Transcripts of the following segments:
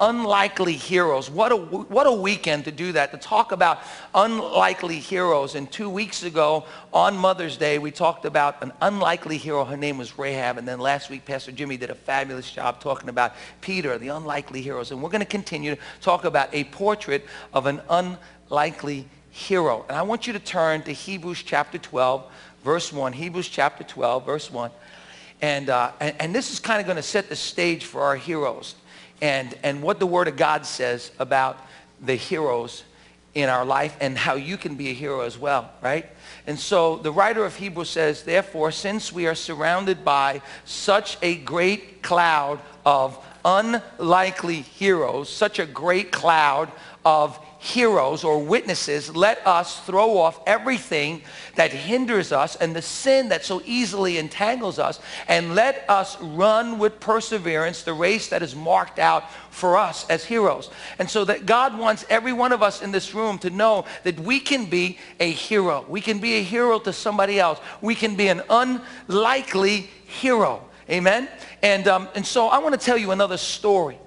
unlikely heroes. What a, what a weekend to do that, to talk about unlikely heroes. And two weeks ago on Mother's Day, we talked about an unlikely hero. Her name was Rahab. And then last week, Pastor Jimmy did a fabulous job talking about Peter, the unlikely heroes. And we're going to continue to talk about a portrait of an unlikely hero. And I want you to turn to Hebrews chapter 12, verse 1. Hebrews chapter 12, verse 1. And, uh, and, and this is kind of going to set the stage for our heroes and, and what the Word of God says about the heroes in our life and how you can be a hero as well, right? And so the writer of Hebrews says, therefore, since we are surrounded by such a great cloud of unlikely heroes, such a great cloud of heroes or witnesses, let us throw off everything that hinders us and the sin that so easily entangles us, and let us run with perseverance the race that is marked out for us as heroes. And so that God wants every one of us in this room to know that we can be a hero. We can be a hero to somebody else. We can be an unlikely hero. Amen? And, um, and so I want to tell you another story.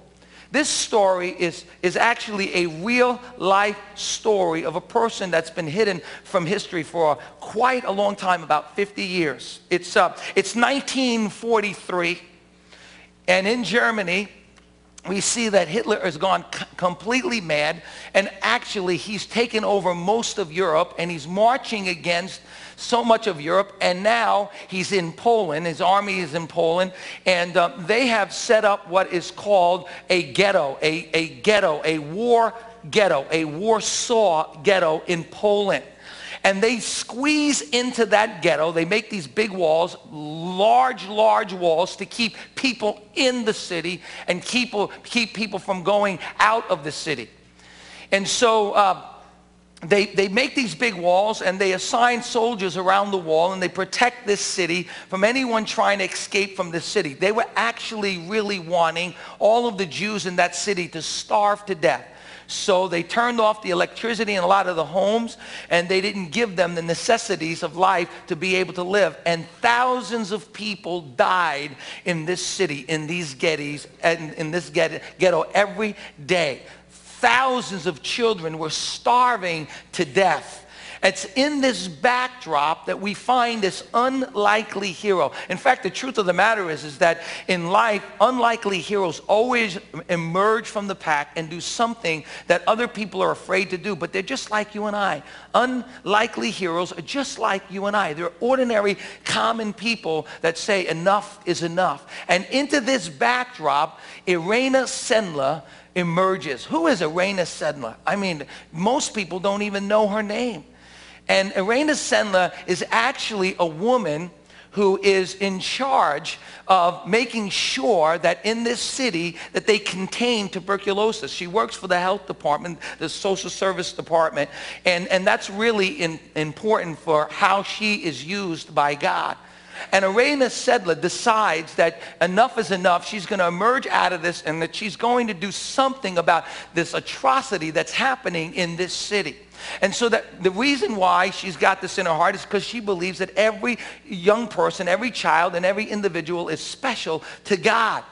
This story is, is actually a real life story of a person that's been hidden from history for quite a long time, about 50 years. It's, uh, it's 1943, and in Germany, we see that Hitler has gone completely mad, and actually he's taken over most of Europe, and he's marching against so much of Europe, and now he's in Poland. His army is in Poland, and uh, they have set up what is called a ghetto, a, a ghetto, a war ghetto, a Warsaw ghetto in Poland. And they squeeze into that ghetto. They make these big walls, large, large walls to keep people in the city and keep, keep people from going out of the city. And so uh, they, they make these big walls and they assign soldiers around the wall and they protect this city from anyone trying to escape from the city. They were actually really wanting all of the Jews in that city to starve to death. So they turned off the electricity in a lot of the homes and they didn't give them the necessities of life to be able to live. And thousands of people died in this city, in these ghettos, and in this ghetto every day thousands of children were starving to death. It's in this backdrop that we find this unlikely hero. In fact, the truth of the matter is, is that in life, unlikely heroes always emerge from the pack and do something that other people are afraid to do, but they're just like you and I. Unlikely heroes are just like you and I. They're ordinary, common people that say enough is enough. And into this backdrop, Irena Sendler emerges. Who is Irena Sendler? I mean, most people don't even know her name. And Irena Sendler is actually a woman who is in charge of making sure that in this city that they contain tuberculosis. She works for the health department, the social service department, and, and that's really in, important for how she is used by God. And Irena Sendler decides that enough is enough. She's going to emerge out of this and that she's going to do something about this atrocity that's happening in this city. And so that the reason why she's got this in her heart is because she believes that every young person, every child, and every individual is special to God.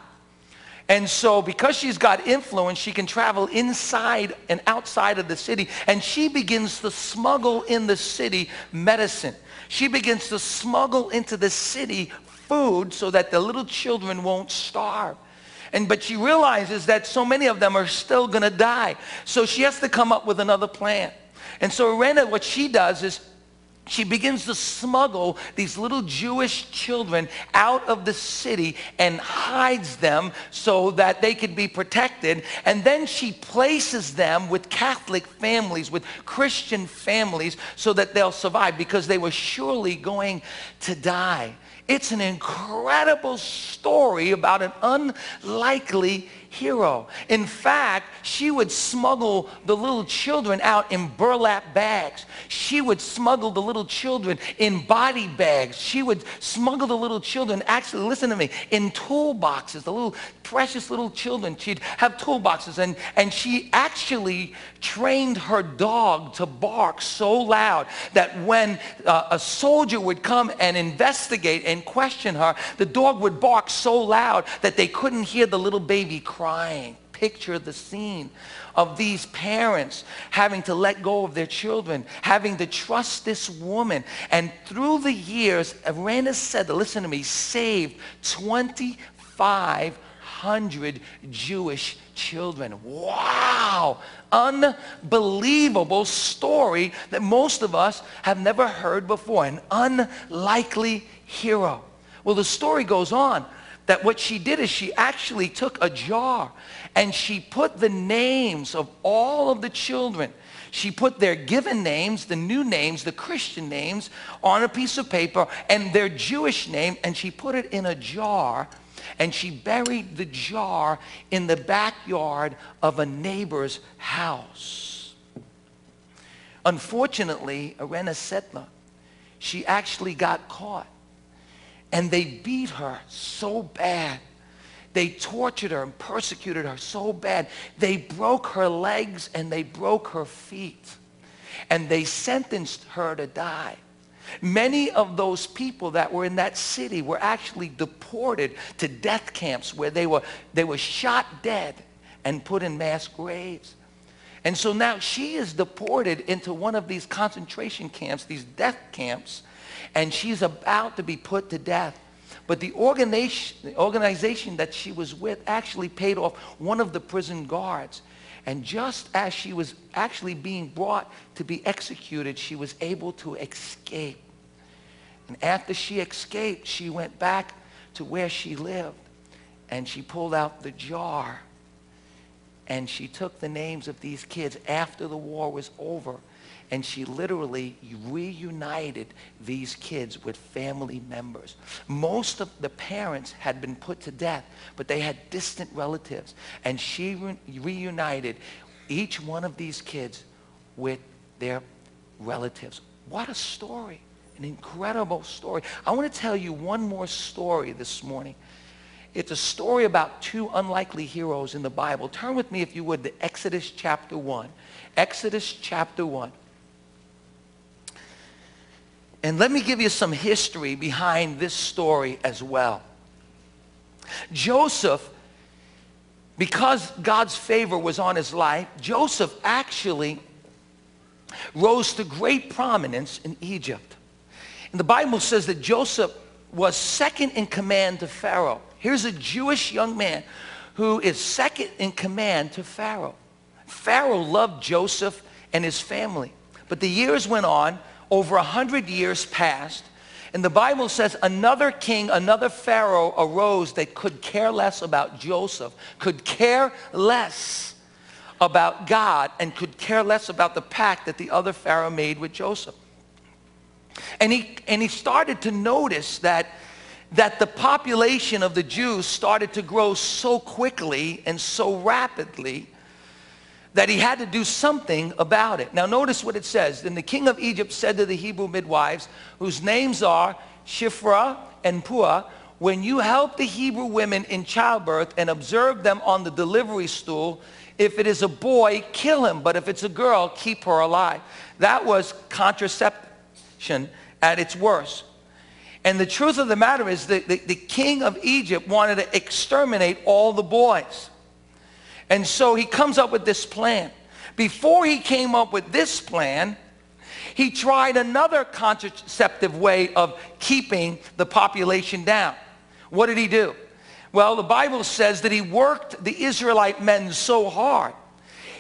And so because she's got influence, she can travel inside and outside of the city. And she begins to smuggle in the city medicine. She begins to smuggle into the city food so that the little children won't starve. And but she realizes that so many of them are still going to die. So she has to come up with another plan. And so Irena, what she does is she begins to smuggle these little Jewish children out of the city and hides them so that they could be protected. And then she places them with Catholic families, with Christian families, so that they'll survive because they were surely going to die. It's an incredible story about an unlikely hero. In fact, she would smuggle the little children out in burlap bags. She would smuggle the little children in body bags. She would smuggle the little children, actually, listen to me, in toolboxes, the little precious little children. She'd have toolboxes and, and she actually trained her dog to bark so loud that when uh, a soldier would come and investigate and question her, the dog would bark so loud that they couldn't hear the little baby crying picture the scene of these parents having to let go of their children, having to trust this woman. And through the years, Irena said, listen to me, saved 2,500 Jewish children. Wow! Unbelievable story that most of us have never heard before. An unlikely hero. Well, the story goes on that what she did is she actually took a jar and she put the names of all of the children. She put their given names, the new names, the Christian names, on a piece of paper and their Jewish name, and she put it in a jar and she buried the jar in the backyard of a neighbor's house. Unfortunately, Irena Sendler, she actually got caught and they beat her so bad. They tortured her and persecuted her so bad. They broke her legs and they broke her feet. And they sentenced her to die. Many of those people that were in that city were actually deported to death camps where they were, they were shot dead and put in mass graves. And so now she is deported into one of these concentration camps, these death camps, and she's about to be put to death. But the organization, that she was with actually paid off one of the prison guards. And just as she was actually being brought to be executed, she was able to escape. And after she escaped, she went back to where she lived. And she pulled out the jar. And she took the names of these kids after the war was over and she literally reunited these kids with family members. Most of the parents had been put to death, but they had distant relatives. And she re reunited each one of these kids with their relatives. What a story. An incredible story. I want to tell you one more story this morning. It's a story about two unlikely heroes in the Bible. Turn with me, if you would, to Exodus chapter 1. Exodus chapter 1. And let me give you some history behind this story as well. Joseph, because God's favor was on his life, Joseph actually rose to great prominence in Egypt. And the Bible says that Joseph was second in command to Pharaoh. Here's a Jewish young man who is second in command to Pharaoh. Pharaoh loved Joseph and his family. But the years went on over a hundred years passed, and the Bible says another king, another Pharaoh arose that could care less about Joseph, could care less about God, and could care less about the pact that the other Pharaoh made with Joseph. And he, and he started to notice that, that the population of the Jews started to grow so quickly and so rapidly that he had to do something about it. Now notice what it says. Then the king of Egypt said to the Hebrew midwives, whose names are Shiphrah and Puah, when you help the Hebrew women in childbirth and observe them on the delivery stool, if it is a boy, kill him. But if it's a girl, keep her alive. That was contraception at its worst. And the truth of the matter is that the, the king of Egypt wanted to exterminate all the boys. And so he comes up with this plan. Before he came up with this plan, he tried another contraceptive way of keeping the population down. What did he do? Well, the Bible says that he worked the Israelite men so hard.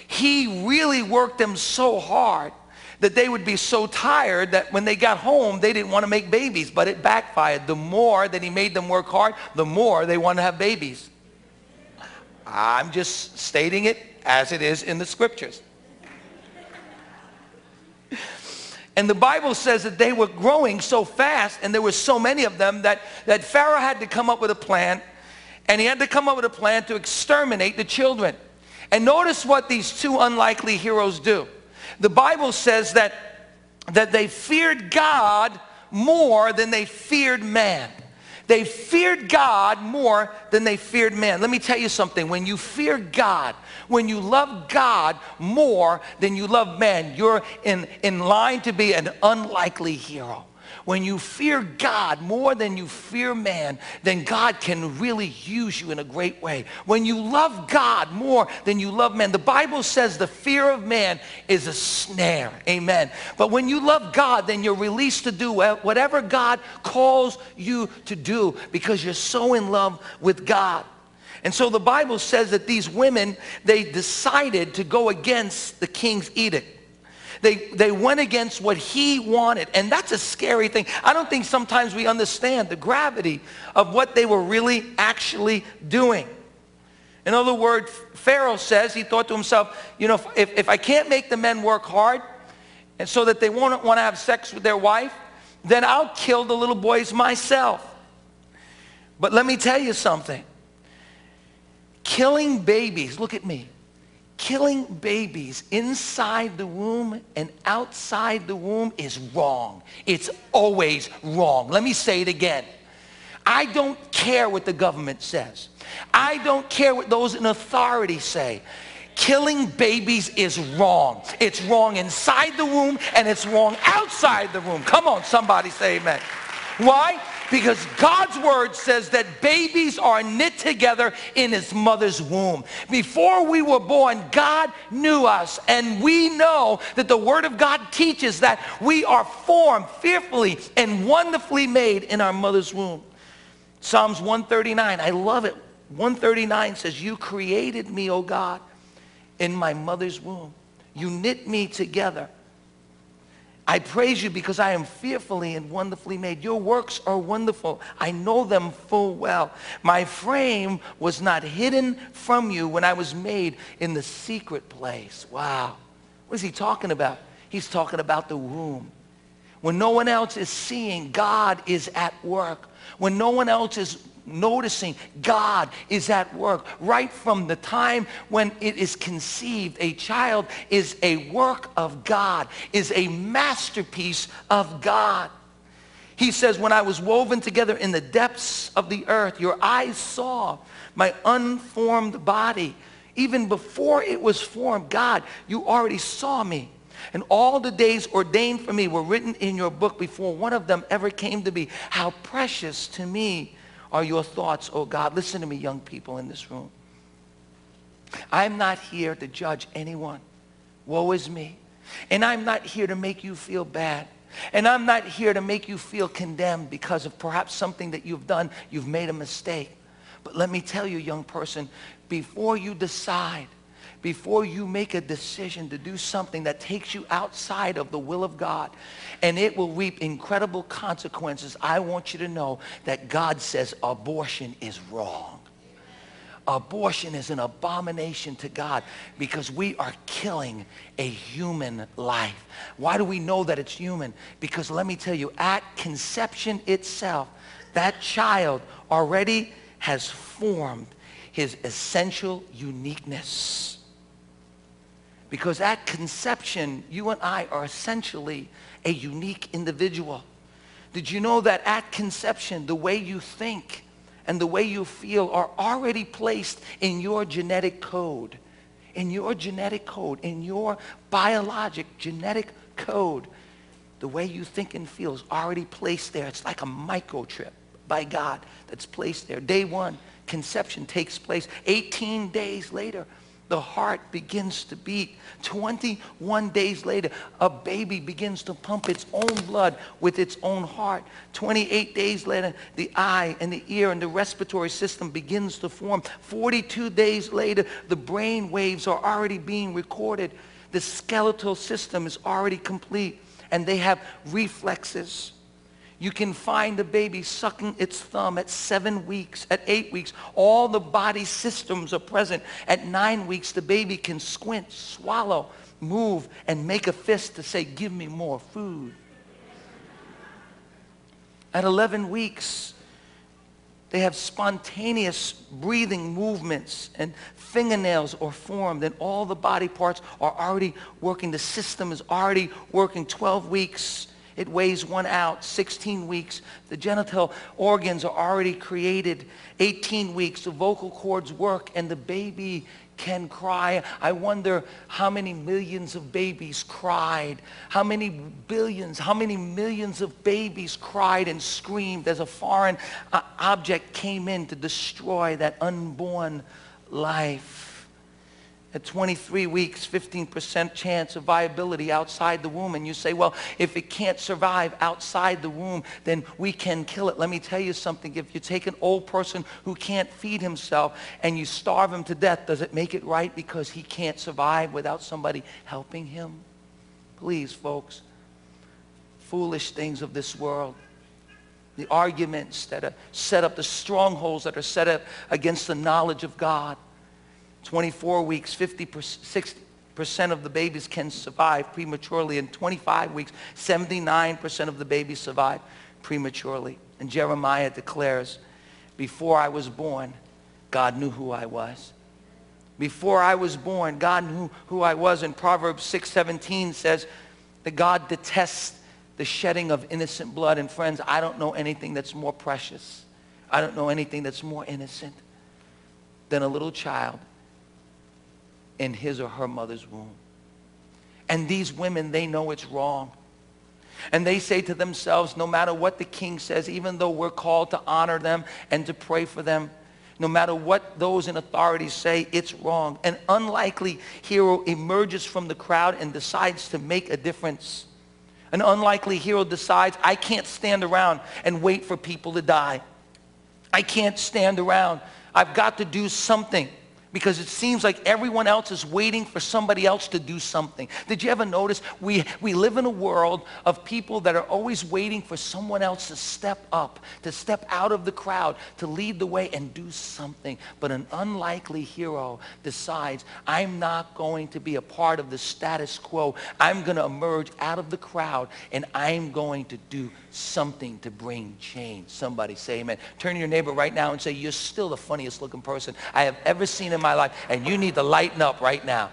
He really worked them so hard that they would be so tired that when they got home, they didn't want to make babies, but it backfired. The more that he made them work hard, the more they want to have babies. I'm just stating it as it is in the scriptures. And the Bible says that they were growing so fast and there were so many of them that, that Pharaoh had to come up with a plan and he had to come up with a plan to exterminate the children. And notice what these two unlikely heroes do. The Bible says that, that they feared God more than they feared man. They feared God more than they feared man. Let me tell you something. When you fear God, when you love God more than you love man, you're in, in line to be an unlikely hero. When you fear God more than you fear man, then God can really use you in a great way. When you love God more than you love man, the Bible says the fear of man is a snare. Amen. But when you love God, then you're released to do whatever God calls you to do because you're so in love with God. And so the Bible says that these women, they decided to go against the king's edict. They, they went against what he wanted. And that's a scary thing. I don't think sometimes we understand the gravity of what they were really actually doing. In other words, Pharaoh says, he thought to himself, you know, if, if I can't make the men work hard and so that they won't want to have sex with their wife, then I'll kill the little boys myself. But let me tell you something. Killing babies, look at me killing babies inside the womb and outside the womb is wrong. It's always wrong. Let me say it again. I don't care what the government says. I don't care what those in authority say. Killing babies is wrong. It's wrong inside the womb and it's wrong outside the womb. Come on, somebody say amen. Why? Because God's word says that babies are knit together in his mother's womb. Before we were born, God knew us. And we know that the word of God teaches that we are formed fearfully and wonderfully made in our mother's womb. Psalms 139, I love it. 139 says, you created me, O God, in my mother's womb. You knit me together I praise you because I am fearfully and wonderfully made. Your works are wonderful. I know them full well. My frame was not hidden from you when I was made in the secret place. Wow. What is he talking about? He's talking about the womb. When no one else is seeing, God is at work. When no one else is noticing God is at work right from the time when it is conceived. A child is a work of God, is a masterpiece of God. He says, when I was woven together in the depths of the earth, your eyes saw my unformed body. Even before it was formed, God, you already saw me. And all the days ordained for me were written in your book before one of them ever came to be. How precious to me are your thoughts, oh God. Listen to me, young people in this room. I'm not here to judge anyone. Woe is me. And I'm not here to make you feel bad. And I'm not here to make you feel condemned because of perhaps something that you've done, you've made a mistake. But let me tell you, young person, before you decide before you make a decision to do something that takes you outside of the will of God and it will reap incredible consequences, I want you to know that God says abortion is wrong. Abortion is an abomination to God because we are killing a human life. Why do we know that it's human? Because let me tell you, at conception itself, that child already has formed his essential uniqueness. Because at conception, you and I are essentially a unique individual. Did you know that at conception, the way you think and the way you feel are already placed in your genetic code? In your genetic code, in your biologic genetic code, the way you think and feel is already placed there. It's like a microchip by God that's placed there. Day one, conception takes place. 18 days later, the heart begins to beat. 21 days later, a baby begins to pump its own blood with its own heart. 28 days later, the eye and the ear and the respiratory system begins to form. 42 days later, the brain waves are already being recorded. The skeletal system is already complete, and they have reflexes. You can find a baby sucking its thumb at seven weeks, at eight weeks. All the body systems are present. At nine weeks, the baby can squint, swallow, move, and make a fist to say, give me more food. At 11 weeks, they have spontaneous breathing movements and fingernails are formed and all the body parts are already working. The system is already working 12 weeks it weighs one out, 16 weeks. The genital organs are already created, 18 weeks. The vocal cords work and the baby can cry. I wonder how many millions of babies cried, how many billions, how many millions of babies cried and screamed as a foreign uh, object came in to destroy that unborn life. At 23 weeks, 15% chance of viability outside the womb. And you say, well, if it can't survive outside the womb, then we can kill it. Let me tell you something. If you take an old person who can't feed himself and you starve him to death, does it make it right because he can't survive without somebody helping him? Please, folks, foolish things of this world the arguments that are set up, the strongholds that are set up against the knowledge of God. 24 weeks, 50 60% of the babies can survive prematurely. In 25 weeks, 79% of the babies survive prematurely. And Jeremiah declares, before I was born, God knew who I was. Before I was born, God knew who I was. And Proverbs 6.17 says that God detests the shedding of innocent blood. And friends, I don't know anything that's more precious. I don't know anything that's more innocent than a little child in his or her mother's womb. And these women, they know it's wrong. And they say to themselves, no matter what the king says, even though we're called to honor them and to pray for them, no matter what those in authority say, it's wrong. An unlikely hero emerges from the crowd and decides to make a difference. An unlikely hero decides, I can't stand around and wait for people to die. I can't stand around. I've got to do something because it seems like everyone else is waiting for somebody else to do something. Did you ever notice we, we live in a world of people that are always waiting for someone else to step up, to step out of the crowd, to lead the way and do something. But an unlikely hero decides, I'm not going to be a part of the status quo. I'm going to emerge out of the crowd and I'm going to do something to bring change. Somebody say amen. Turn to your neighbor right now and say, you're still the funniest looking person I have ever seen in my life, and you need to lighten up right now.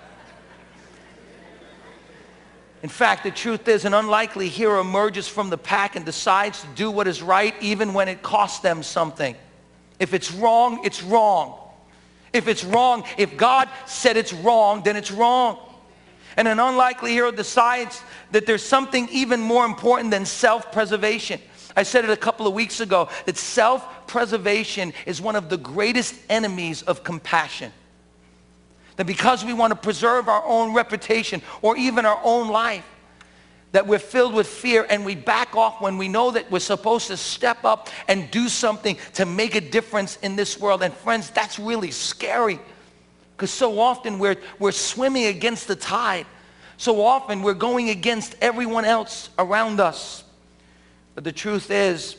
In fact, the truth is an unlikely hero emerges from the pack and decides to do what is right even when it costs them something. If it's wrong, it's wrong. If it's wrong, if God said it's wrong, then it's wrong. And an unlikely hero decides that there's something even more important than self-preservation. I said it a couple of weeks ago that self-preservation is one of the greatest enemies of compassion. That because we want to preserve our own reputation or even our own life, that we're filled with fear and we back off when we know that we're supposed to step up and do something to make a difference in this world. And friends, that's really scary. Because so often we're, we're swimming against the tide. So often we're going against everyone else around us. But the truth is,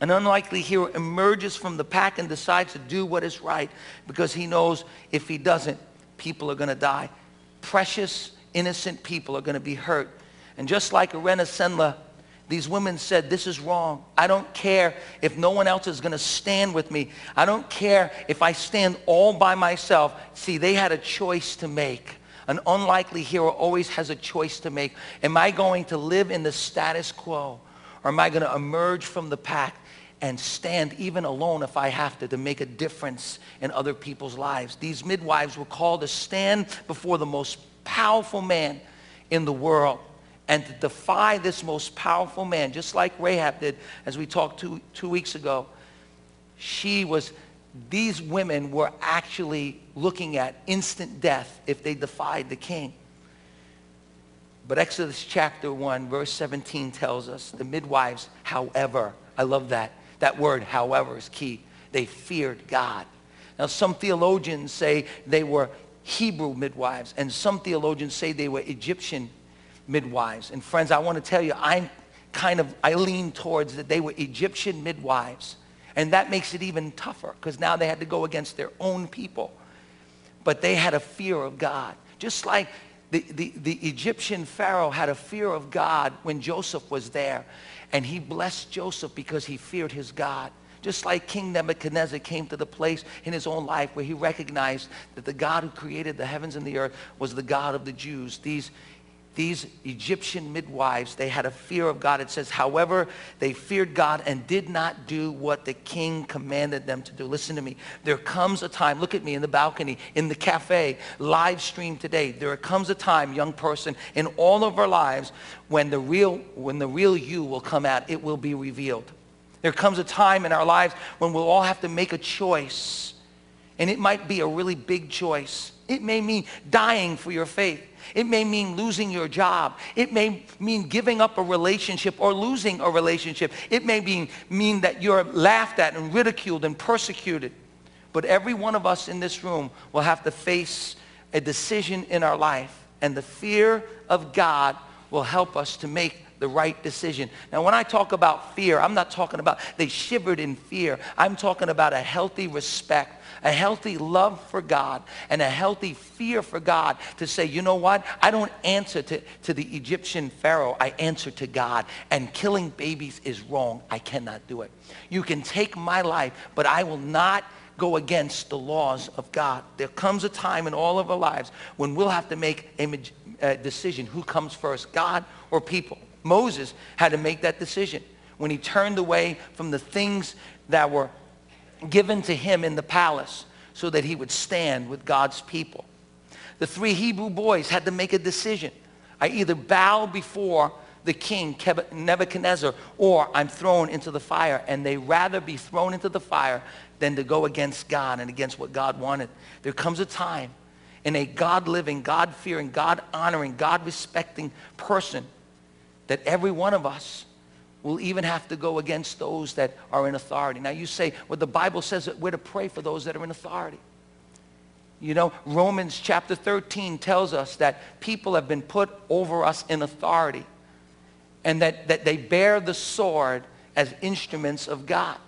an unlikely hero emerges from the pack and decides to do what is right because he knows if he doesn't, people are going to die. Precious, innocent people are going to be hurt. And just like Irena Sendler these women said, this is wrong. I don't care if no one else is going to stand with me. I don't care if I stand all by myself. See, they had a choice to make. An unlikely hero always has a choice to make. Am I going to live in the status quo? Or am I going to emerge from the pack and stand even alone if I have to to make a difference in other people's lives? These midwives were called to stand before the most powerful man in the world and to defy this most powerful man, just like Rahab did, as we talked two, two weeks ago. She was, these women were actually looking at instant death if they defied the king. But Exodus chapter 1, verse 17 tells us the midwives, however, I love that. That word, however, is key. They feared God. Now, some theologians say they were Hebrew midwives, and some theologians say they were Egyptian midwives. And friends, I want to tell you, I'm kind of, I lean towards that they were Egyptian midwives. And that makes it even tougher because now they had to go against their own people. But they had a fear of God. Just like the, the, the Egyptian Pharaoh had a fear of God when Joseph was there. And he blessed Joseph because he feared his God. Just like King Nebuchadnezzar came to the place in his own life where he recognized that the God who created the heavens and the earth was the God of the Jews. These these Egyptian midwives, they had a fear of God. It says, however, they feared God and did not do what the king commanded them to do. Listen to me. There comes a time, look at me in the balcony, in the cafe, live stream today. There comes a time, young person, in all of our lives when the real, when the real you will come out. It will be revealed. There comes a time in our lives when we'll all have to make a choice. And it might be a really big choice. It may mean dying for your faith. It may mean losing your job. It may mean giving up a relationship or losing a relationship. It may mean, mean that you're laughed at and ridiculed and persecuted. But every one of us in this room will have to face a decision in our life. And the fear of God will help us to make the right decision. Now, when I talk about fear, I'm not talking about they shivered in fear. I'm talking about a healthy respect a healthy love for God, and a healthy fear for God to say, you know what? I don't answer to, to the Egyptian Pharaoh. I answer to God. And killing babies is wrong. I cannot do it. You can take my life, but I will not go against the laws of God. There comes a time in all of our lives when we'll have to make a, a uh, decision. Who comes first, God or people? Moses had to make that decision when he turned away from the things that were given to him in the palace so that he would stand with God's people. The three Hebrew boys had to make a decision. I either bow before the king, Nebuchadnezzar, or I'm thrown into the fire. And they rather be thrown into the fire than to go against God and against what God wanted. There comes a time in a God-living, God-fearing, God-honoring, God-respecting person that every one of us will even have to go against those that are in authority. Now you say, well, the Bible says that we're to pray for those that are in authority. You know, Romans chapter 13 tells us that people have been put over us in authority and that, that they bear the sword as instruments of God.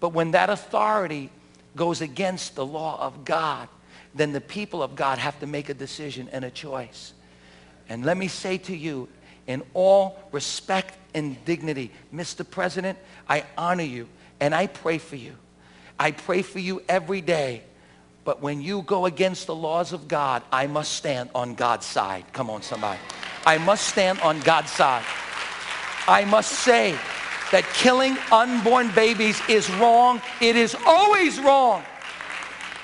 But when that authority goes against the law of God, then the people of God have to make a decision and a choice. And let me say to you, in all respect and dignity. Mr. President, I honor you and I pray for you. I pray for you every day. But when you go against the laws of God, I must stand on God's side. Come on, somebody. I must stand on God's side. I must say that killing unborn babies is wrong. It is always wrong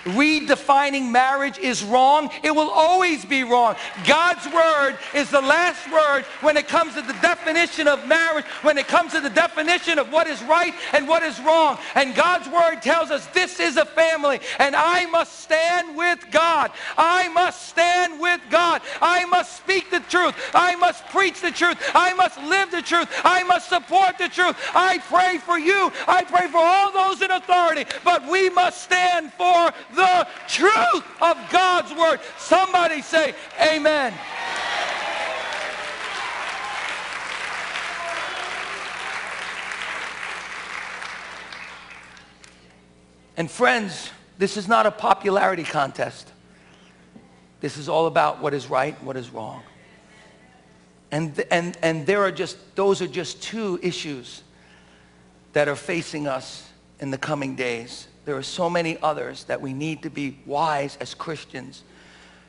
redefining marriage is wrong. It will always be wrong. God's word is the last word when it comes to the definition of marriage, when it comes to the definition of what is right and what is wrong. And God's word tells us this is a family and I must stand with God. I must stand with God. I must speak the truth. I must preach the truth. I must live the truth. I must support the truth. I pray for you. I pray for all those in authority. But we must stand for the truth of God's word. Somebody say amen. And friends, this is not a popularity contest. This is all about what is right, what is wrong. And, and, and there are just, those are just two issues that are facing us in the coming days there are so many others that we need to be wise as Christians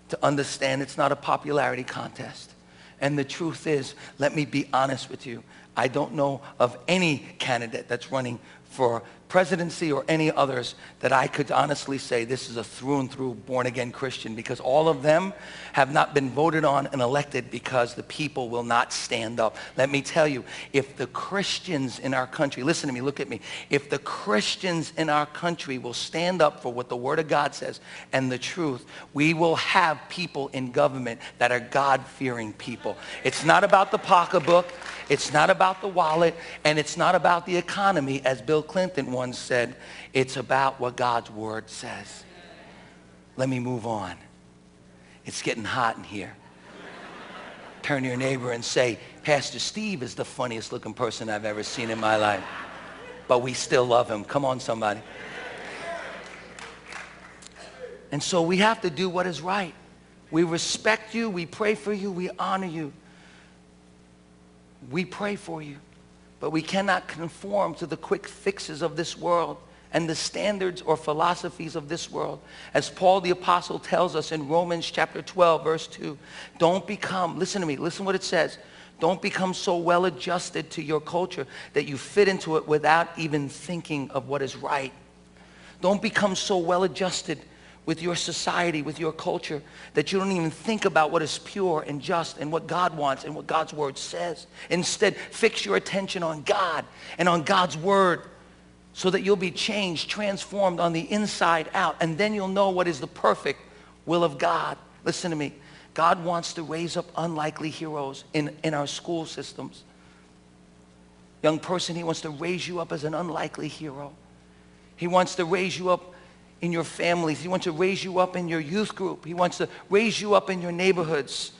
to understand it's not a popularity contest. And the truth is, let me be honest with you, I don't know of any candidate that's running for presidency or any others that I could honestly say this is a through and through born again Christian because all of them have not been voted on and elected because the people will not stand up. Let me tell you, if the Christians in our country, listen to me, look at me, if the Christians in our country will stand up for what the Word of God says and the truth, we will have people in government that are God-fearing people. It's not about the pocketbook. It's not about the wallet and it's not about the economy, as Bill Clinton once said. It's about what God's word says. Let me move on. It's getting hot in here. Turn to your neighbor and say, Pastor Steve is the funniest looking person I've ever seen in my life. But we still love him. Come on, somebody. And so we have to do what is right. We respect you. We pray for you. We honor you. We pray for you, but we cannot conform to the quick fixes of this world and the standards or philosophies of this world. As Paul the Apostle tells us in Romans chapter 12, verse 2, don't become, listen to me, listen what it says. Don't become so well adjusted to your culture that you fit into it without even thinking of what is right. Don't become so well adjusted with your society, with your culture, that you don't even think about what is pure and just and what God wants and what God's word says. Instead, fix your attention on God and on God's word so that you'll be changed, transformed on the inside out, and then you'll know what is the perfect will of God. Listen to me. God wants to raise up unlikely heroes in, in our school systems. Young person, he wants to raise you up as an unlikely hero. He wants to raise you up in your families. He wants to raise you up in your youth group. He wants to raise you up in your neighborhoods.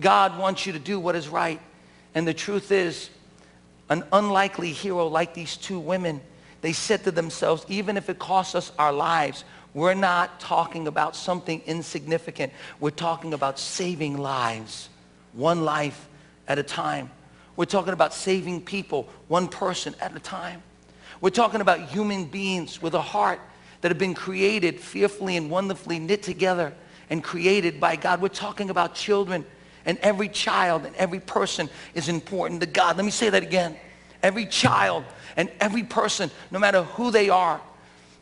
God wants you to do what is right. And the truth is, an unlikely hero like these two women they said to themselves, even if it costs us our lives, we're not talking about something insignificant. We're talking about saving lives, one life at a time. We're talking about saving people, one person at a time. We're talking about human beings with a heart that have been created fearfully and wonderfully knit together and created by God. We're talking about children, and every child and every person is important to God. Let me say that again. Every child and every person, no matter who they are,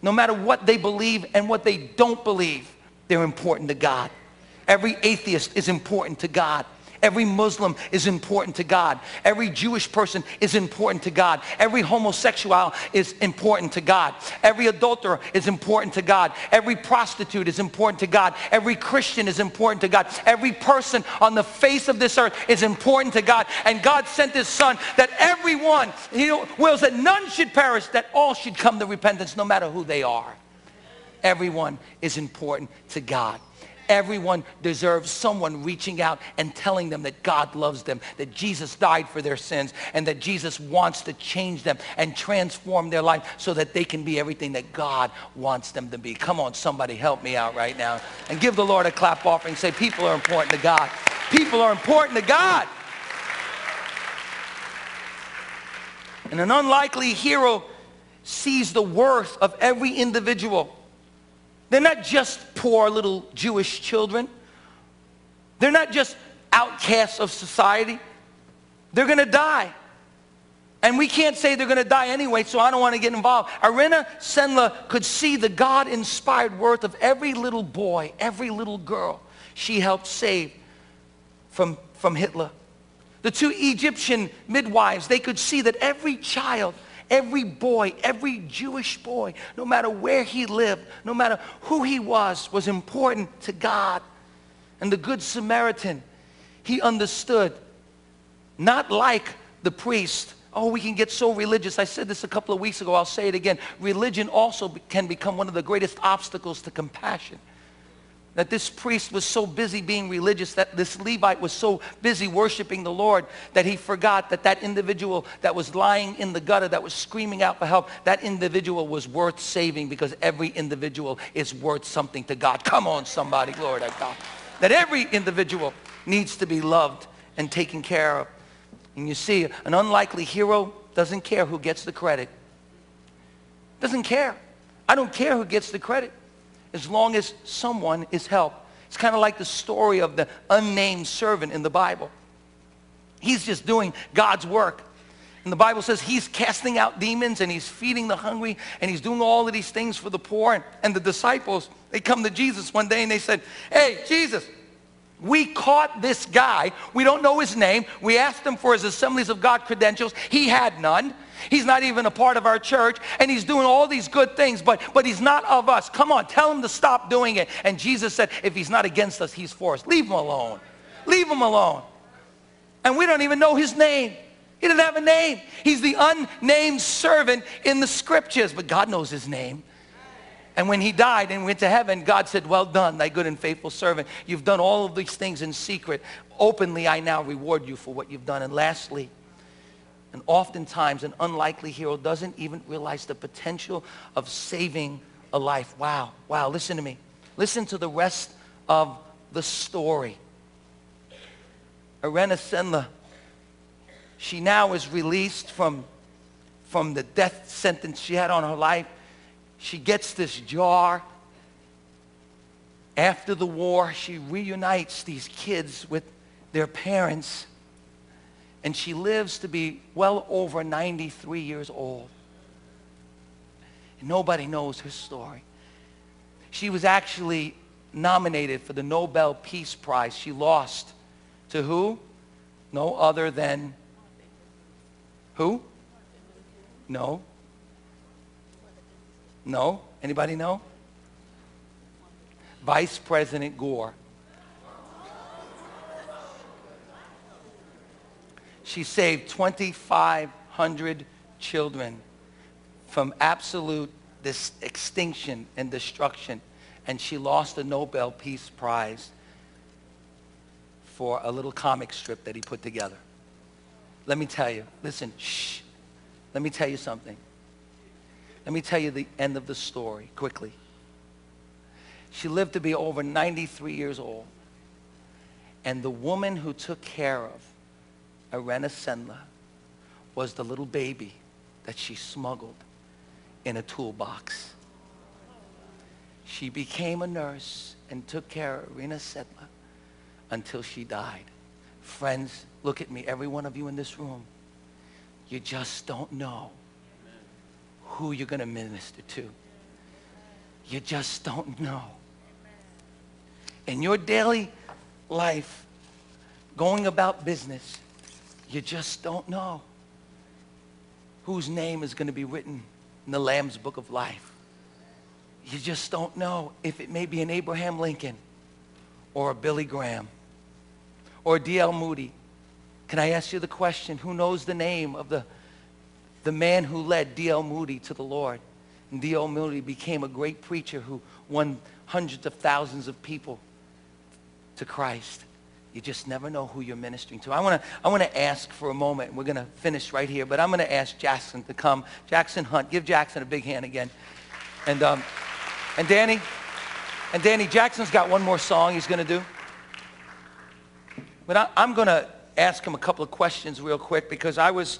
no matter what they believe and what they don't believe, they're important to God. Every atheist is important to God. Every Muslim is important to God. Every Jewish person is important to God. Every homosexual is important to God. Every adulterer is important to God. Every prostitute is important to God. Every Christian is important to God. Every person on the face of this earth is important to God. And God sent his son that everyone, he wills that none should perish, that all should come to repentance no matter who they are. Everyone is important to God. Everyone deserves someone reaching out and telling them that God loves them, that Jesus died for their sins, and that Jesus wants to change them and transform their life so that they can be everything that God wants them to be. Come on, somebody help me out right now. And give the Lord a clap offering. Say, people are important to God. People are important to God. And an unlikely hero sees the worth of every individual they're not just poor little Jewish children. They're not just outcasts of society. They're going to die. And we can't say they're going to die anyway, so I don't want to get involved. Irena Sendler could see the God-inspired worth of every little boy, every little girl she helped save from, from Hitler. The two Egyptian midwives, they could see that every child Every boy, every Jewish boy, no matter where he lived, no matter who he was, was important to God. And the Good Samaritan, he understood, not like the priest, oh, we can get so religious. I said this a couple of weeks ago. I'll say it again. Religion also can become one of the greatest obstacles to compassion that this priest was so busy being religious, that this Levite was so busy worshiping the Lord, that he forgot that that individual that was lying in the gutter, that was screaming out for help, that individual was worth saving because every individual is worth something to God. Come on, somebody, glory to God. That every individual needs to be loved and taken care of. And you see, an unlikely hero doesn't care who gets the credit. Doesn't care. I don't care who gets the credit as long as someone is helped. It's kind of like the story of the unnamed servant in the Bible. He's just doing God's work. And the Bible says he's casting out demons and he's feeding the hungry and he's doing all of these things for the poor. And, and the disciples, they come to Jesus one day and they said, hey, Jesus, we caught this guy. We don't know his name. We asked him for his Assemblies of God credentials. He had none. He's not even a part of our church, and he's doing all these good things, but, but he's not of us. Come on, tell him to stop doing it. And Jesus said, if he's not against us, he's for us. Leave him alone. Leave him alone. And we don't even know his name. He didn't have a name. He's the unnamed servant in the scriptures, but God knows his name. And when he died and went to heaven, God said, well done, thy good and faithful servant. You've done all of these things in secret. Openly, I now reward you for what you've done. And lastly, and oftentimes an unlikely hero doesn't even realize the potential of saving a life. Wow, wow, listen to me. Listen to the rest of the story. Irena Sendler, she now is released from, from the death sentence she had on her life. She gets this jar. After the war, she reunites these kids with their parents. And she lives to be well over 93 years old. And nobody knows her story. She was actually nominated for the Nobel Peace Prize. She lost to who? No other than who? No. No? Anybody know? Vice President Gore. She saved 2,500 children from absolute dis- extinction and destruction. And she lost the Nobel Peace Prize for a little comic strip that he put together. Let me tell you, listen, shh. Let me tell you something. Let me tell you the end of the story quickly. She lived to be over 93 years old. And the woman who took care of Irena Sendler was the little baby that she smuggled in a toolbox. She became a nurse and took care of Irena Sendler until she died. Friends, look at me, every one of you in this room. You just don't know who you're going to minister to. You just don't know. In your daily life, going about business, you just don't know whose name is going to be written in the Lamb's Book of Life. You just don't know if it may be an Abraham Lincoln or a Billy Graham or D.L. Moody. Can I ask you the question? Who knows the name of the the man who led D.L. Moody to the Lord. And D.L. Moody became a great preacher who won hundreds of thousands of people to Christ. You just never know who you're ministering to. I want to I want to ask for a moment. We're going to finish right here, but I'm going to ask Jackson to come. Jackson Hunt, give Jackson a big hand again. And um, and Danny, and Danny Jackson's got one more song he's going to do. But I, I'm going to ask him a couple of questions real quick because I was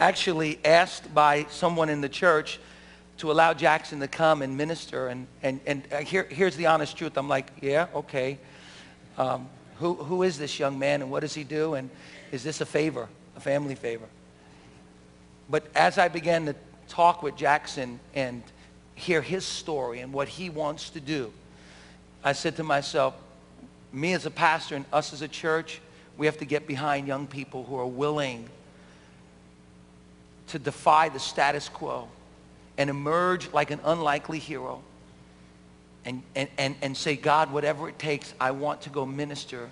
actually asked by someone in the church to allow Jackson to come and minister. And, and, and uh, here, here's the honest truth. I'm like, yeah, okay. Um, who, who is this young man and what does he do? And is this a favor, a family favor? But as I began to talk with Jackson and hear his story and what he wants to do, I said to myself, me as a pastor and us as a church, we have to get behind young people who are willing to defy the status quo and emerge like an unlikely hero and, and, and, and say, God, whatever it takes, I want to go minister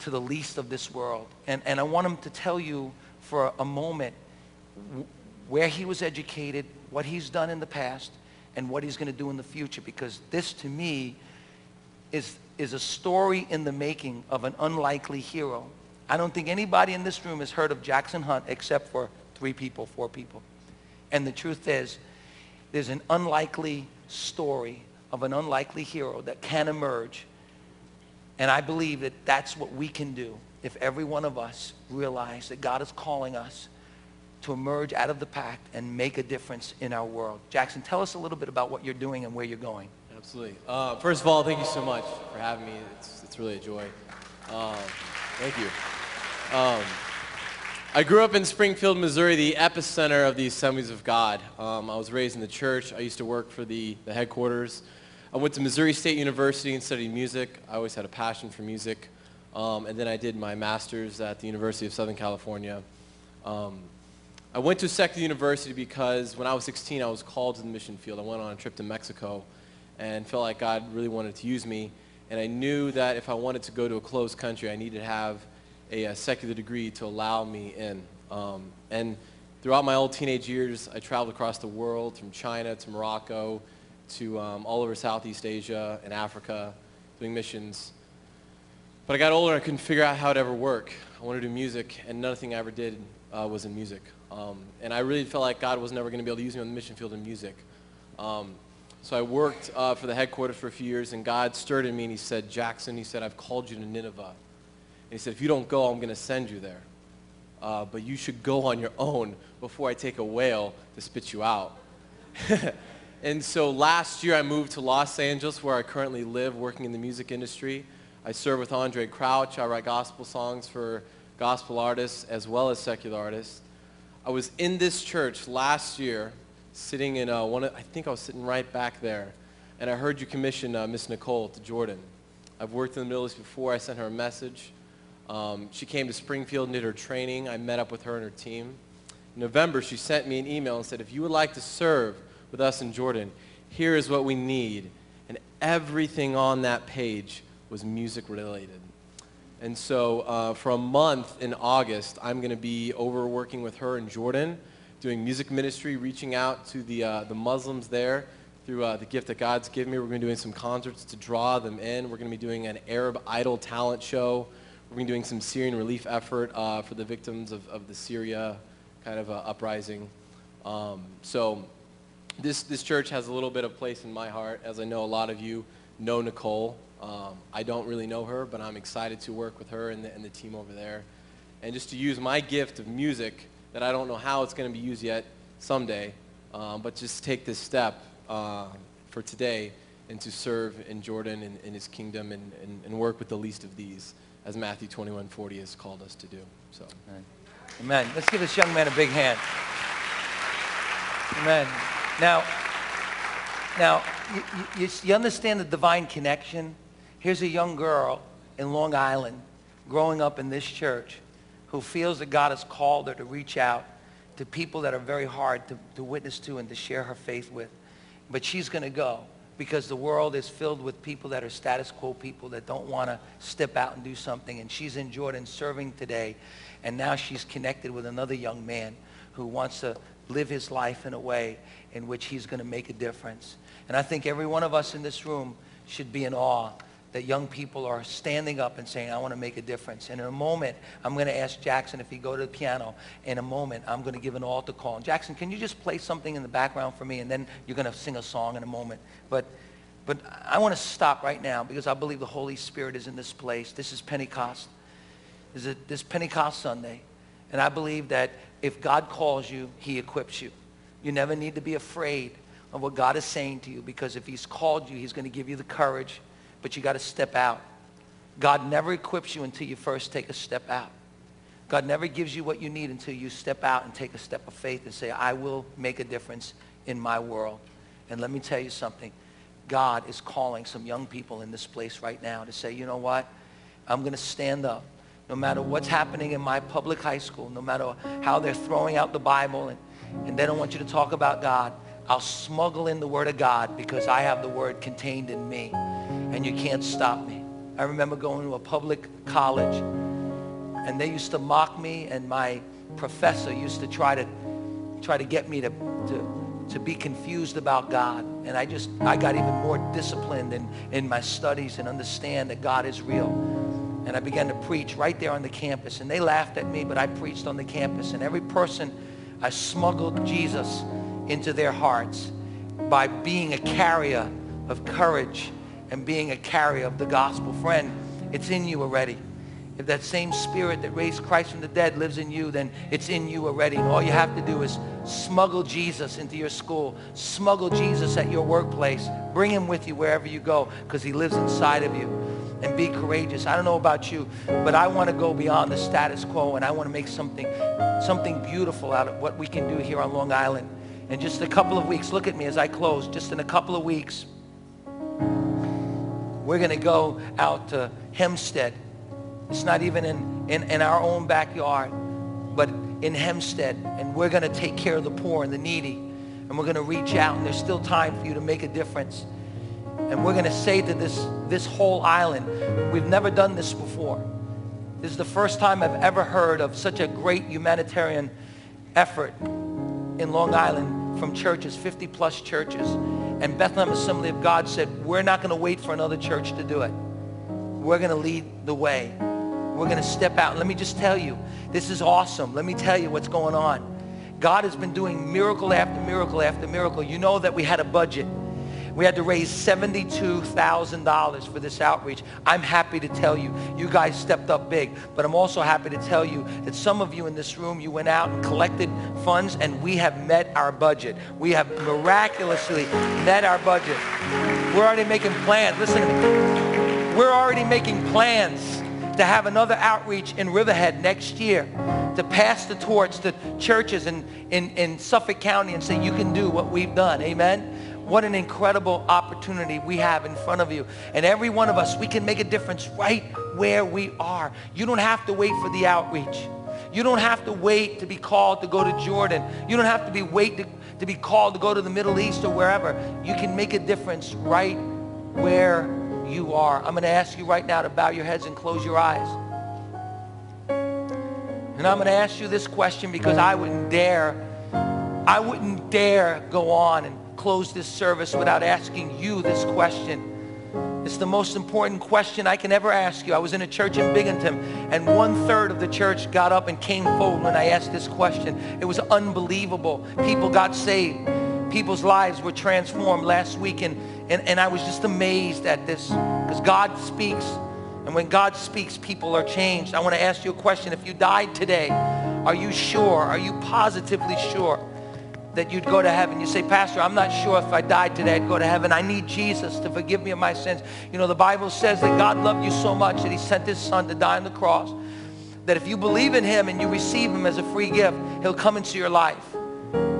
to the least of this world. And, and I want him to tell you for a moment where he was educated, what he's done in the past, and what he's going to do in the future. Because this, to me, is, is a story in the making of an unlikely hero. I don't think anybody in this room has heard of Jackson Hunt except for three people, four people. And the truth is, there's an unlikely story of an unlikely hero that can emerge. And I believe that that's what we can do if every one of us realize that God is calling us to emerge out of the pack and make a difference in our world. Jackson, tell us a little bit about what you're doing and where you're going. Absolutely. Uh, first of all, thank you so much for having me. It's, it's really a joy. Um, thank you. Um, I grew up in Springfield, Missouri, the epicenter of the Assemblies of God. Um, I was raised in the church. I used to work for the, the headquarters. I went to Missouri State University and studied music. I always had a passion for music. Um, and then I did my master's at the University of Southern California. Um, I went to secular university because when I was 16, I was called to the mission field. I went on a trip to Mexico and felt like God really wanted to use me. And I knew that if I wanted to go to a closed country, I needed to have a, a secular degree to allow me in. Um, and throughout my old teenage years, I traveled across the world, from China to Morocco to um, all over Southeast Asia and Africa, doing missions. But I got older and I couldn't figure out how it ever work. I wanted to do music, and nothing I ever did uh, was in music. Um, and I really felt like God was never going to be able to use me on the mission field in music. Um, so I worked uh, for the headquarters for a few years, and God stirred in me, and He said, Jackson, He said, I've called you to Nineveh And he said, if you don't go, I'm going to send you there. Uh, but you should go on your own before I take a whale to spit you out. And so last year I moved to Los Angeles where I currently live working in the music industry. I serve with Andraé Crouch. I write gospel songs for gospel artists as well as secular artists. I was in this church last year sitting in uh, one of, I think I was sitting right back there and I heard you commission uh, Miss Nicole to Jordan. I've worked in the Middle East before. I sent her a message. Um, she came to Springfield and did her training. I met up with her and her team. In November, she sent me an email and said, if you would like to serve with us in Jordan, here is what we need. And everything on that page was music related. And so uh, for a month in August, I'm going to be over working with her in Jordan, doing music ministry, reaching out to the, uh, the Muslims there through uh, the gift that God's given me. We're going to be doing some concerts to draw them in. We're going to be doing an Arab Idol talent show. We're going to be doing some Syrian relief effort uh, for the victims of, of the Syria kind of uh, uprising. Um, so this, this church has a little bit of place in my heart, as I know a lot of you know Nicole. Um, I don't really know her, but I'm excited to work with her and the, and the team over there. And just to use my gift of music that I don't know how it's going to be used yet someday, um, but just take this step uh, for today and to serve in Jordan and his kingdom and, and, and, work with the least of these, as Matthew 21:40 has called us to do. So, Amen. Amen. Let's give this young man a big hand. Amen. Now, now you, you, you understand the divine connection. Here's a young girl in Long Island, growing up in this church, who feels that God has called her to reach out to people that are very hard to, to witness to and to share her faith with. But she's going to go because the world is filled with people that are status quo people that don't want to step out and do something. And she's in Jordan serving today. And now she's connected with another young man who wants to live his life in a way in which he's going to make a difference. And I think every one of us in this room should be in awe that young people are standing up and saying, I want to make a difference. And in a moment, I'm going to ask Jackson if he'd go to the piano. In a moment, I'm going to give an altar call. And Jackson, can you just play something in the background for me? And then you're going to sing a song in a moment. But, but I want to stop right now because I believe the Holy Spirit is in this place. This is Pentecost. This is Pentecost Sunday. And I believe that if God calls you, he equips you. You never need to be afraid of what God is saying to you because if he's called you, he's going to give you the courage but you got to step out. God never equips you until you first take a step out. God never gives you what you need until you step out and take a step of faith and say, I will make a difference in my world. And let me tell you something. God is calling some young people in this place right now to say, you know what? I'm going to stand up. No matter what's happening in my public high school, no matter how they're throwing out the Bible and, and they don't want you to talk about God, I'll smuggle in the word of God because I have the word contained in me and you can't stop me. I remember going to a public college and they used to mock me and my professor used to try to try to get me to, to, to be confused about God. And I just, I got even more disciplined in, in my studies and understand that God is real. And I began to preach right there on the campus. And they laughed at me, but I preached on the campus. And every person, I smuggled Jesus into their hearts by being a carrier of courage and being a carrier of the gospel. Friend, it's in you already. If that same spirit that raised Christ from the dead lives in you, then it's in you already. And all you have to do is smuggle Jesus into your school, smuggle Jesus at your workplace, bring him with you wherever you go because he lives inside of you. And be courageous. I don't know about you, but I want to go beyond the status quo and I want to make something, something beautiful out of what we can do here on Long Island. In just a couple of weeks, look at me as I close, just in a couple of weeks, we're going to go out to Hempstead. It's not even in, in, in our own backyard, but in Hempstead. And we're going to take care of the poor and the needy. And we're going to reach out, and there's still time for you to make a difference. And we're going to say to this, this whole island, we've never done this before. This is the first time I've ever heard of such a great humanitarian effort in Long Island from churches, 50 plus churches. And Bethlehem Assembly of God said, we're not going to wait for another church to do it. We're going to lead the way. We're going to step out. Let me just tell you, this is awesome. Let me tell you what's going on. God has been doing miracle after miracle after miracle. You know that we had a budget. We had to raise $72,000 for this outreach. I'm happy to tell you, you guys stepped up big. But I'm also happy to tell you that some of you in this room, you went out and collected funds and we have met our budget. We have miraculously met our budget. We're already making plans. Listen to me. We're already making plans to have another outreach in Riverhead next year to pass the torch to churches in, in, in Suffolk County and say, you can do what we've done. Amen? What an incredible opportunity we have in front of you. And every one of us, we can make a difference right where we are. You don't have to wait for the outreach. You don't have to wait to be called to go to Jordan. You don't have to be wait to, to be called to go to the Middle East or wherever. You can make a difference right where you are. I'm going to ask you right now to bow your heads and close your eyes. And I'm going to ask you this question because I wouldn't dare, I wouldn't dare go on and close this service without asking you this question. It's the most important question I can ever ask you. I was in a church in Binghamton, and one third of the church got up and came forward when I asked this question. It was unbelievable. People got saved. People's lives were transformed last week, and, and, and I was just amazed at this because God speaks. And when God speaks, people are changed. I want to ask you a question. If you died today, are you sure? Are you positively sure that you'd go to heaven. You say, Pastor, I'm not sure if I died today I'd go to heaven. I need Jesus to forgive me of my sins. You know, the Bible says that God loved you so much that he sent his son to die on the cross. That if you believe in him and you receive him as a free gift, he'll come into your life.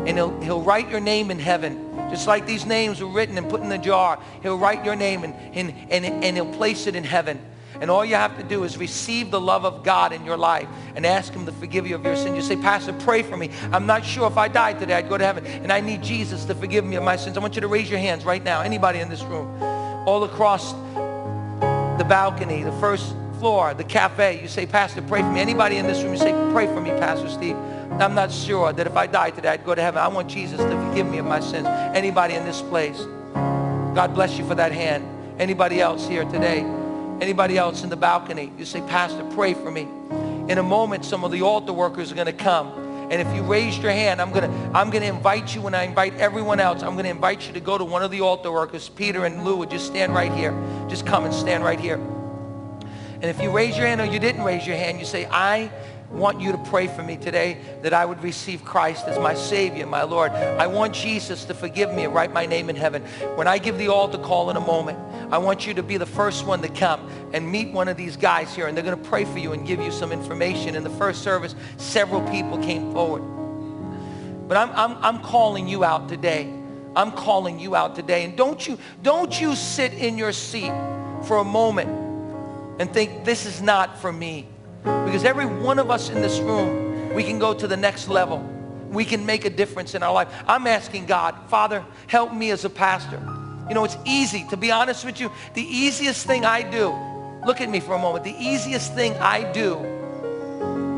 And he'll, he'll write your name in heaven. Just like these names were written and put in the jar, he'll write your name and, and, and, and he'll place it in heaven. And all you have to do is receive the love of God in your life and ask him to forgive you of your sin. You say, Pastor, pray for me. I'm not sure if I died today, I'd go to heaven. And I need Jesus to forgive me of my sins. I want you to raise your hands right now. Anybody in this room. All across the balcony, the first floor, the cafe. You say, Pastor, pray for me. Anybody in this room, you say, pray for me, Pastor Steve. I'm not sure that if I die today, I'd go to heaven. I want Jesus to forgive me of my sins. Anybody in this place. God bless you for that hand. Anybody else here today? Anybody else in the balcony? You say, Pastor, pray for me. In a moment, some of the altar workers are going to come. And if you raised your hand, I'm going to I'm going to invite you when I invite everyone else. I'm going to invite you to go to one of the altar workers. Peter and Lou would just stand right here. Just come and stand right here. And if you raise your hand or you didn't raise your hand, you say, I want you to pray for me today that I would receive Christ as my Savior, my Lord. I want Jesus to forgive me and write my name in heaven. When I give the altar call in a moment, I want you to be the first one to come and meet one of these guys here, and they're going to pray for you and give you some information. In the first service, several people came forward. But I'm, I'm, I'm calling you out today. I'm calling you out today. And don't you, don't you sit in your seat for a moment and think, this is not for me. Because every one of us in this room, we can go to the next level. We can make a difference in our life. I'm asking God, Father, help me as a pastor. You know, it's easy, to be honest with you, the easiest thing I do, look at me for a moment, the easiest thing I do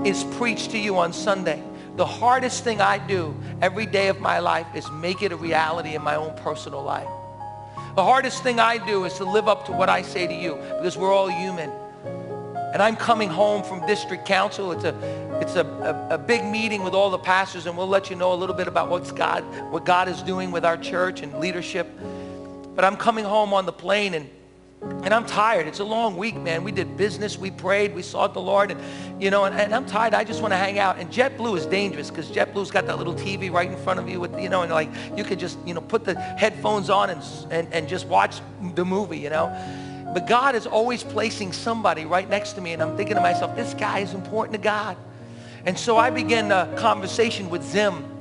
is preach to you on Sunday. The hardest thing I do every day of my life is make it a reality in my own personal life. The hardest thing I do is to live up to what I say to you because we're all human. And I'm coming home from district council. It's a, it's a, a, a, big meeting with all the pastors, and we'll let you know a little bit about what's God, what God is doing with our church and leadership. But I'm coming home on the plane, and, and I'm tired. It's a long week, man. We did business, we prayed, we sought the Lord, and, you know, and, and I'm tired. I just want to hang out. And JetBlue is dangerous because JetBlue's got that little TV right in front of you with, you know, and like you could just, you know, put the headphones on and, and, and just watch the movie, you know. But God is always placing somebody right next to me, and I'm thinking to myself, this guy is important to God. And so I began a conversation with Zim.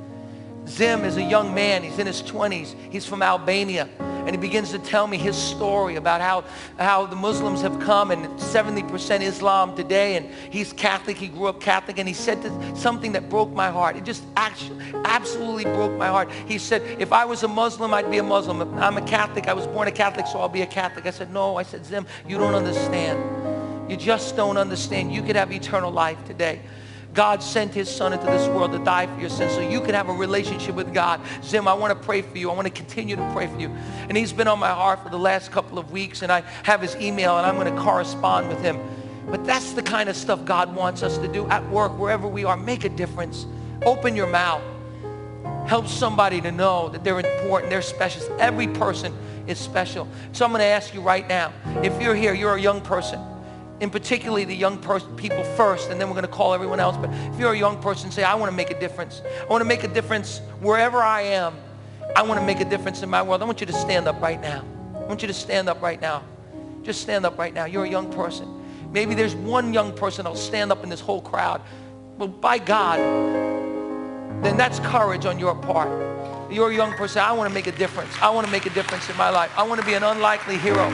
Zim is a young man. He's in his 20s. He's from Albania and he begins to tell me his story about how, how the Muslims have come and 70% Islam today and he's Catholic, he grew up Catholic and he said something that broke my heart. It just actually, absolutely broke my heart. He said, if I was a Muslim, I'd be a Muslim. I'm a Catholic, I was born a Catholic, so I'll be a Catholic. I said, no, I said, Zim, you don't understand. You just don't understand. You could have eternal life today. God sent his son into this world to die for your sins so you can have a relationship with God. Zim, I want to pray for you. I want to continue to pray for you. And he's been on my heart for the last couple of weeks and I have his email and I'm going to correspond with him. But that's the kind of stuff God wants us to do at work, wherever we are. Make a difference. Open your mouth. Help somebody to know that they're important, they're special. Every person is special. So I'm going to ask you right now, if you're here, you're a young person, and particularly the young person, people first, and then we're going to call everyone else. But if you're a young person, say, I want to make a difference. I want to make a difference wherever I am. I want to make a difference in my world. I want you to stand up right now. I want you to stand up right now. Just stand up right now. You're a young person. Maybe there's one young person that'll stand up in this whole crowd. Well, by God, then that's courage on your part. You're a young person. I want to make a difference. I want to make a difference in my life. I want to be an unlikely hero.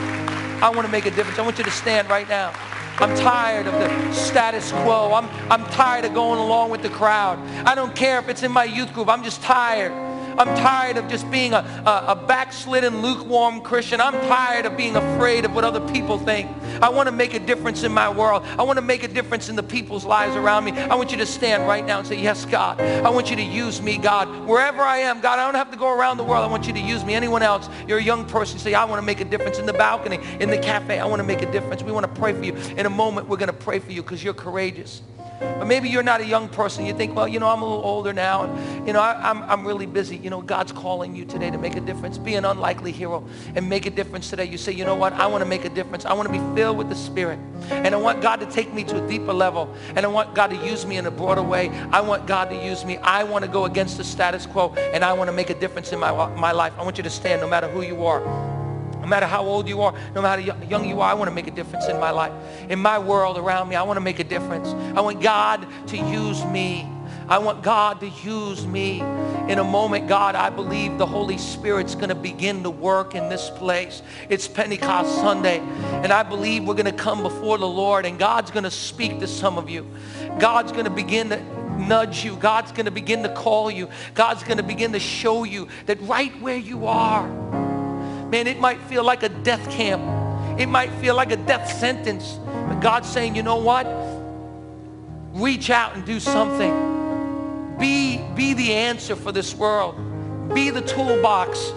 I want to make a difference. I want you to stand right now. I'm tired of the status quo. I'm, I'm tired of going along with the crowd. I don't care if it's in my youth group. I'm just tired. I'm tired of just being a, a, a, backslidden, lukewarm Christian. I'm tired of being afraid of what other people think. I want to make a difference in my world. I want to make a difference in the people's lives around me. I want you to stand right now and say, yes, God. I want you to use me, God. Wherever I am, God, I don't have to go around the world. I want you to use me. Anyone else, you're a young person, say, I want to make a difference in the balcony, in the cafe. I want to make a difference. We want to pray for you. In a moment, we're going to pray for you because you're courageous. But maybe you're not a young person. You think, well, you know, I'm a little older now. And, you know, I, am I'm, I'm really busy. You know, God's calling you today to make a difference. Be an unlikely hero and make a difference today. You say, you know what? I want to make a difference. I want to be filled with the Spirit. And I want God to take me to a deeper level. And I want God to use me in a broader way. I want God to use me. I want to go against the status quo. And I want to make a difference in my, my life. I want you to stand no matter who you are. No matter how old you are, no matter how young you are, I want to make a difference in my life. In my world around me, I want to make a difference. I want God to use me. I want God to use me. In a moment, God, I believe the Holy Spirit's going to begin to work in this place. It's Pentecost Sunday, and I believe we're going to come before the Lord, and God's going to speak to some of you. God's going to begin to nudge you. God's going to begin to call you. God's going to begin to show you that right where you are, Man, it might feel like a death camp. It might feel like a death sentence. But God's saying, you know what? Reach out and do something. Be, be the answer for this world. Be the toolbox.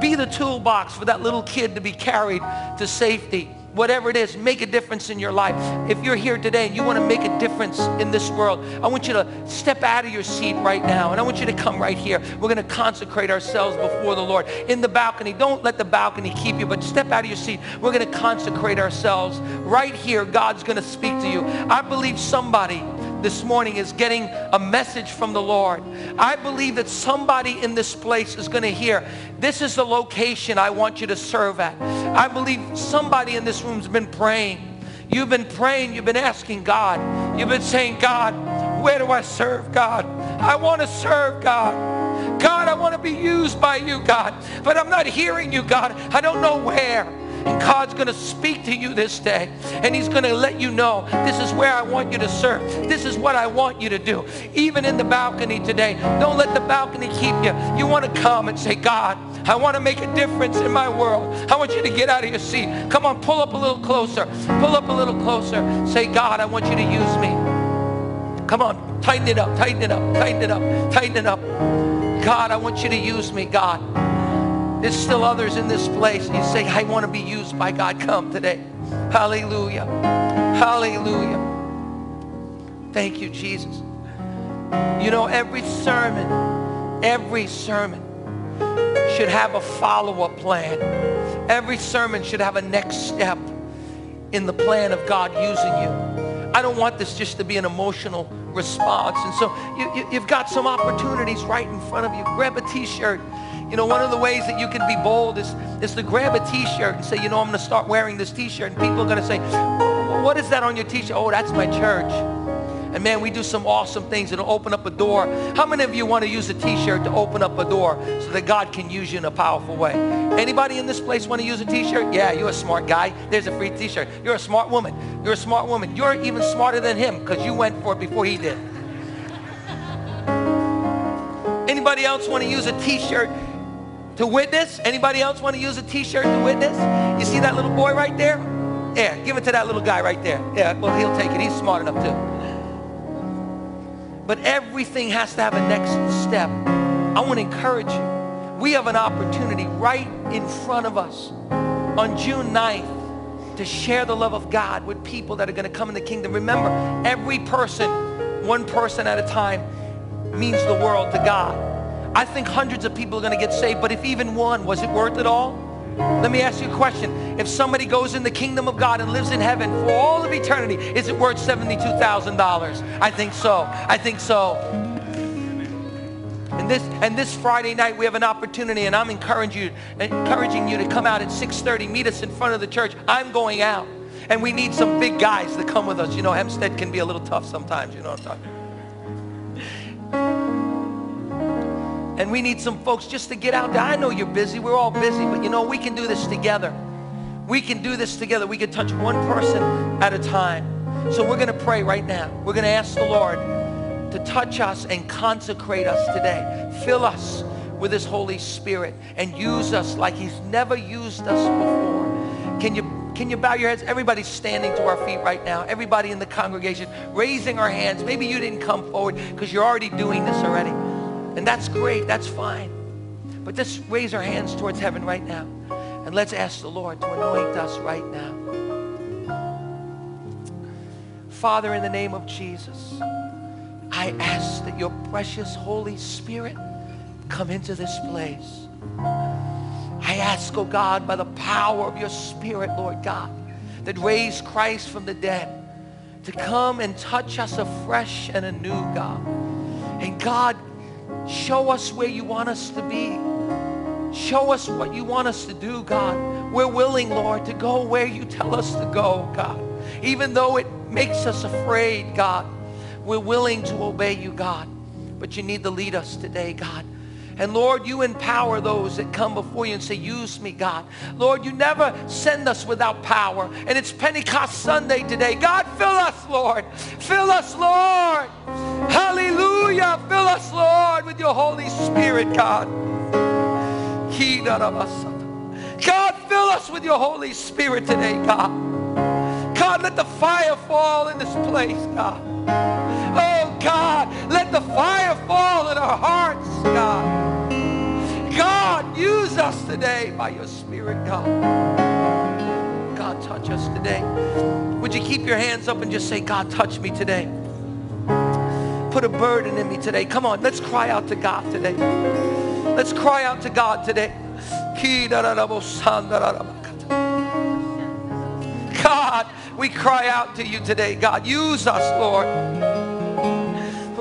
Be the toolbox for that little kid to be carried to safety whatever it is, make a difference in your life. If you're here today and you want to make a difference in this world, I want you to step out of your seat right now and I want you to come right here. We're going to consecrate ourselves before the Lord. In the balcony, don't let the balcony keep you, but step out of your seat. We're going to consecrate ourselves. Right here, God's going to speak to you. I believe somebody this morning is getting a message from the Lord. I believe that somebody in this place is going to hear, this is the location I want you to serve at. I believe somebody in this room has been praying. You've been praying, you've been asking God. You've been saying, God, where do I serve God? I want to serve God. God, I want to be used by you, God. But I'm not hearing you, God. I don't know where. God's going to speak to you this day. And he's going to let you know, this is where I want you to serve. This is what I want you to do. Even in the balcony today, don't let the balcony keep you. You want to come and say, God, I want to make a difference in my world. I want you to get out of your seat. Come on, pull up a little closer. Pull up a little closer. Say, God, I want you to use me. Come on, tighten it up, tighten it up, tighten it up, tighten it up. God, I want you to use me, God. There's still others in this place. You say, I want to be used by God. Come today. Hallelujah. Hallelujah. Thank you, Jesus. You know, every sermon, every sermon should have a follow-up plan. Every sermon should have a next step in the plan of God using you. I don't want this just to be an emotional response. And so you, have you, got some opportunities right in front of you. Grab a t-shirt you know, one of the ways that you can be bold is, is to grab a t-shirt and say, you know, I'm going to start wearing this t-shirt. And people are going to say, what is that on your t-shirt? Oh, that's my church. And man, we do some awesome things that'll open up a door. How many of you want to use a t-shirt to open up a door so that God can use you in a powerful way? Anybody in this place want to use a t-shirt? Yeah, you're a smart guy. There's a free t-shirt. You're a smart woman. You're a smart woman. You're even smarter than him because you went for it before he did. Anybody else want to use a t-shirt to witness. Anybody else want to use a t-shirt to witness? You see that little boy right there? Yeah, give it to that little guy right there. Yeah, well, he'll take it. He's smart enough too. But everything has to have a next step. I want to encourage you. We have an opportunity right in front of us on June 9th to share the love of God with people that are going to come in the kingdom. Remember, every person, one person at a time, means the world to God. I think hundreds of people are going to get saved, but if even one, was it worth it all? Let me ask you a question. If somebody goes in the kingdom of God and lives in heaven for all of eternity, is it worth $72,000? I think so. I think so. And this, and this Friday night, we have an opportunity, and I'm encouraging you, encouraging you to come out at 6.30, meet us in front of the church. I'm going out. And we need some big guys to come with us. You know, Hempstead can be a little tough sometimes, you know what I'm talking And we need some folks just to get out there. I know you're busy. We're all busy. But you know, we can do this together. We can do this together. We can touch one person at a time. So we're going to pray right now. We're going to ask the Lord to touch us and consecrate us today. Fill us with his Holy Spirit and use us like he's never used us before. Can you can you bow your heads? Everybody's standing to our feet right now. Everybody in the congregation raising our hands. Maybe you didn't come forward because you're already doing this already. And that's great. That's fine. But just raise our hands towards heaven right now. And let's ask the Lord to anoint us right now. Father, in the name of Jesus, I ask that your precious Holy Spirit come into this place. I ask, oh God, by the power of your Spirit, Lord God, that raised Christ from the dead, to come and touch us afresh and anew, God. And God, Show us where you want us to be. Show us what you want us to do, God. We're willing, Lord, to go where you tell us to go, God. Even though it makes us afraid, God, we're willing to obey you, God. But you need to lead us today, God. And Lord, you empower those that come before you and say, use me, God. Lord, you never send us without power. And it's Pentecost Sunday today. God, fill us, Lord. Fill us, Lord. Hallelujah. Fill us, Lord, with your Holy Spirit, God. God, fill us with your Holy Spirit today, God. God, let the fire fall in this place, God. Oh, God, let the fire fall in our hearts, God. God, use us today by your Spirit, God. God, touch us today. Would you keep your hands up and just say, God, touch me today. Put a burden in me today. Come on, let's cry out to God today. Let's cry out to God today. God, we cry out to you today, God. Use us, Lord.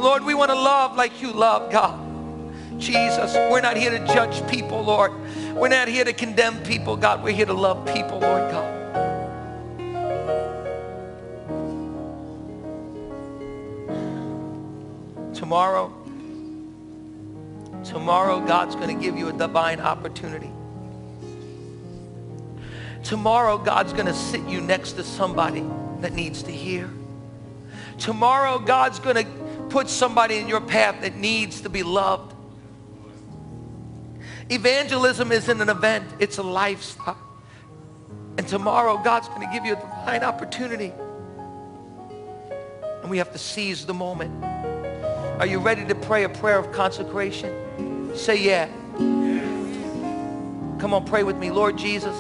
Lord, we want to love like you love, God. Jesus, we're not here to judge people, Lord. We're not here to condemn people, God. We're here to love people, Lord God. Tomorrow, tomorrow God's going to give you a divine opportunity. Tomorrow, God's going to sit you next to somebody that needs to hear. Tomorrow, God's going to put somebody in your path that needs to be loved. Evangelism isn't an event, it's a lifestyle. And tomorrow, God's going to give you a divine opportunity. And we have to seize the moment. Are you ready to pray a prayer of consecration? Say yeah. Come on, pray with me. Lord Jesus,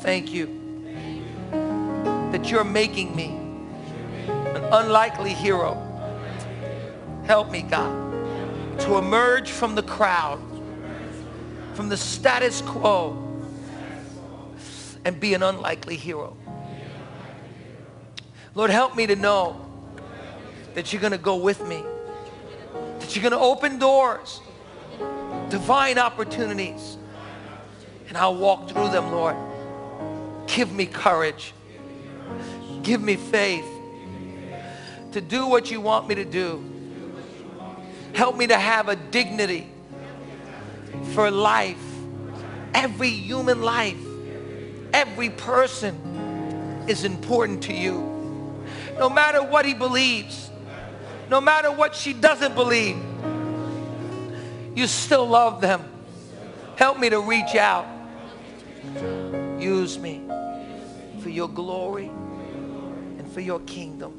Thank you that you're making me an unlikely hero. Help me, God, to emerge from the crowd, from the status quo, and be an unlikely hero. Lord, help me to know that you're going to go with me, that you're going to open doors, divine opportunities, and I'll walk through them, Lord. Give me courage. Give me faith to do what you want me to do. Help me to have a dignity for life. Every human life, every person is important to you. No matter what he believes, no matter what she doesn't believe, you still love them. Help me to reach out. Use me for your glory and for your kingdom.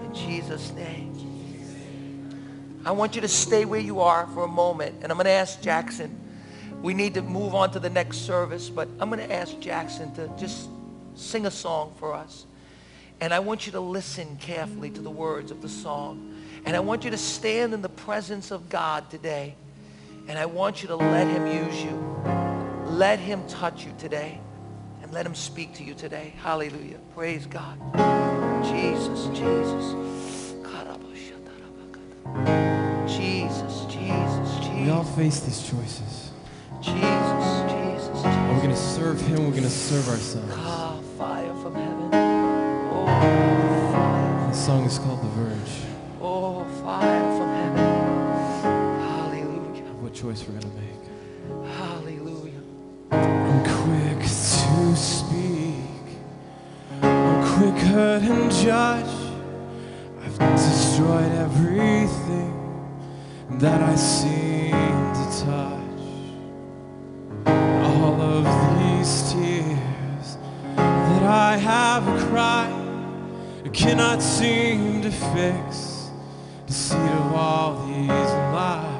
In Jesus' name. I want you to stay where you are for a moment. And I'm going to ask Jackson. We need to move on to the next service, but I'm going to ask Jackson to just sing a song for us. And I want you to listen carefully to the words of the song. And I want you to stand in the presence of God today. And I want you to let him use you. Let him touch you today. And let him speak to you today. Hallelujah. Praise God. Jesus, Jesus. Jesus, Jesus, Jesus. We all face these choices. Jesus, Jesus, Jesus. Are we going to serve Him? We're going to serve ourselves. Ah, fire from heaven. Oh, fire. The song is called The Verge. Oh, fire from heaven. Hallelujah. What choice we're going to make? Hallelujah. I'm quick to speak. I'm quick hurt and judge destroyed everything that I seem to touch. All of these tears that I have cried cannot seem to fix the seed of all these lies.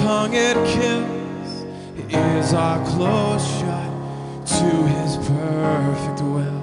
tongue it kills is our close shot to his perfect will.